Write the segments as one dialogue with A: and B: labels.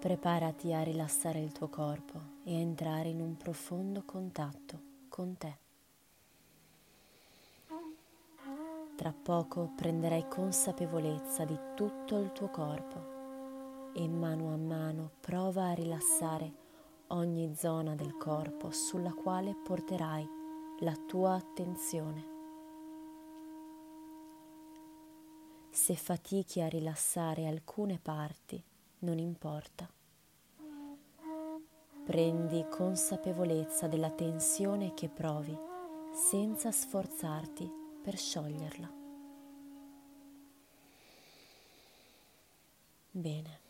A: Preparati a rilassare il tuo corpo e a entrare in un profondo contatto con te. Tra poco prenderai consapevolezza di tutto il tuo corpo e mano a mano prova a rilassare ogni zona del corpo sulla quale porterai la tua attenzione. Se fatichi a rilassare alcune parti, non importa. Prendi consapevolezza della tensione che provi senza sforzarti per scioglierla. Bene.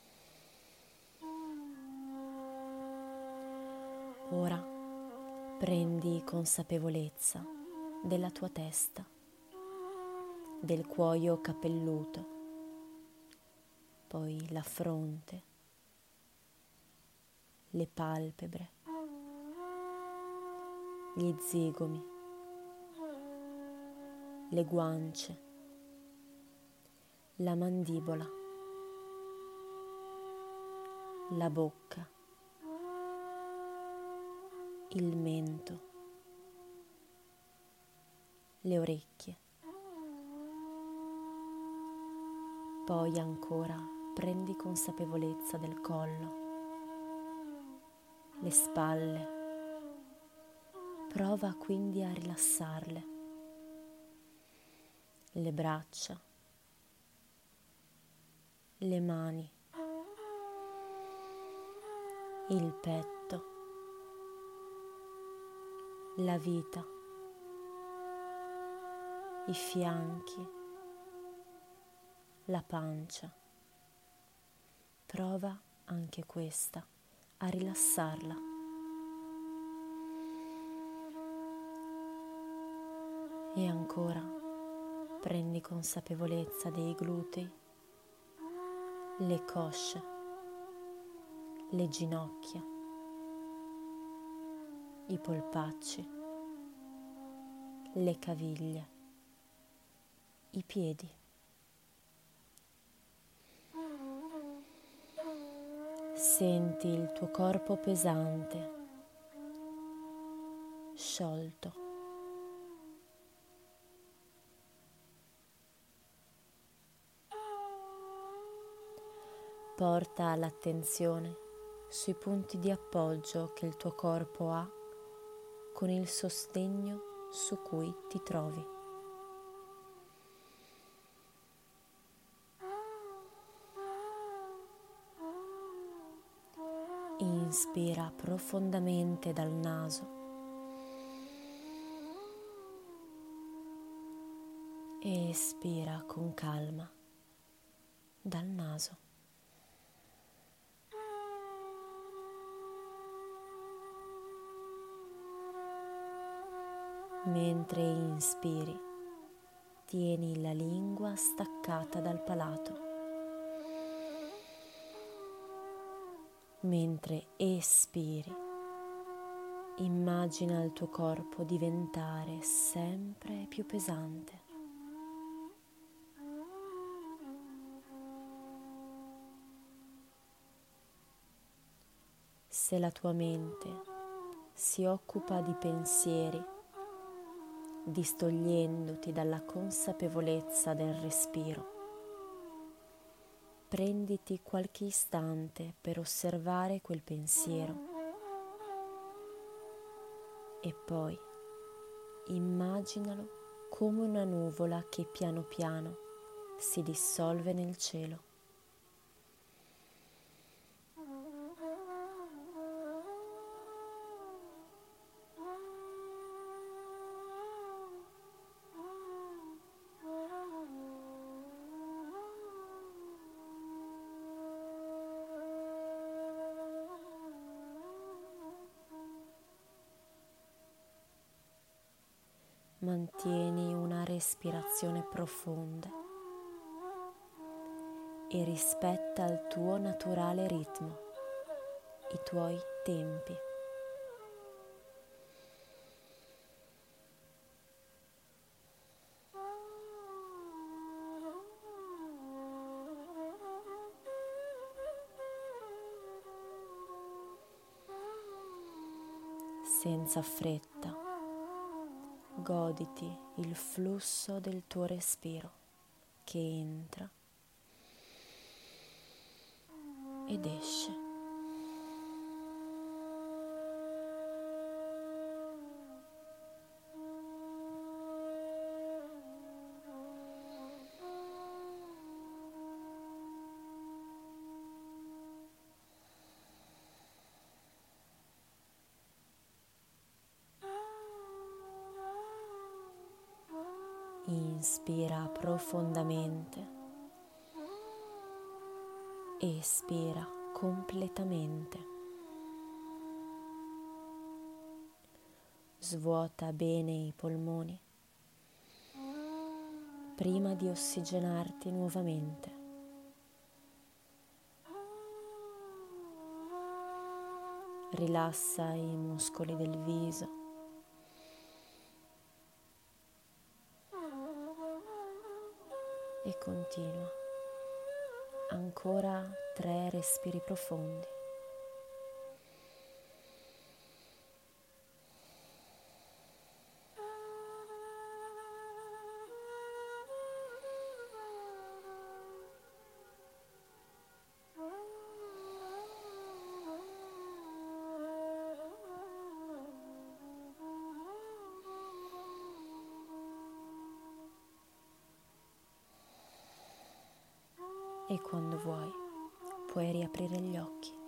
A: Ora prendi consapevolezza della tua testa, del cuoio capelluto poi la fronte, le palpebre, gli zigomi, le guance, la mandibola, la bocca, il mento, le orecchie, poi ancora prendi consapevolezza del collo, le spalle. Prova quindi a rilassarle, le braccia, le mani, il petto, la vita, i fianchi, la pancia. Prova anche questa a rilassarla. E ancora prendi consapevolezza dei glutei, le cosce, le ginocchia, i polpacci, le caviglie, i piedi. Senti il tuo corpo pesante, sciolto. Porta l'attenzione sui punti di appoggio che il tuo corpo ha con il sostegno su cui ti trovi. Inspira profondamente dal naso e espira con calma dal naso. Mentre inspiri, tieni la lingua staccata dal palato. Mentre espiri, immagina il tuo corpo diventare sempre più pesante. Se la tua mente si occupa di pensieri, distogliendoti dalla consapevolezza del respiro, prenditi qualche istante per osservare quel pensiero e poi immaginalo come una nuvola che piano piano si dissolve nel cielo. Mantieni una respirazione profonda e rispetta il tuo naturale ritmo, i tuoi tempi. senza fretta, goditi il flusso del tuo respiro che entra ed esce. Inspira profondamente. Espira completamente. Svuota bene i polmoni prima di ossigenarti nuovamente. Rilassa i muscoli del viso e continua. Ancora tre respiri profondi. E quando vuoi puoi riaprire gli occhi.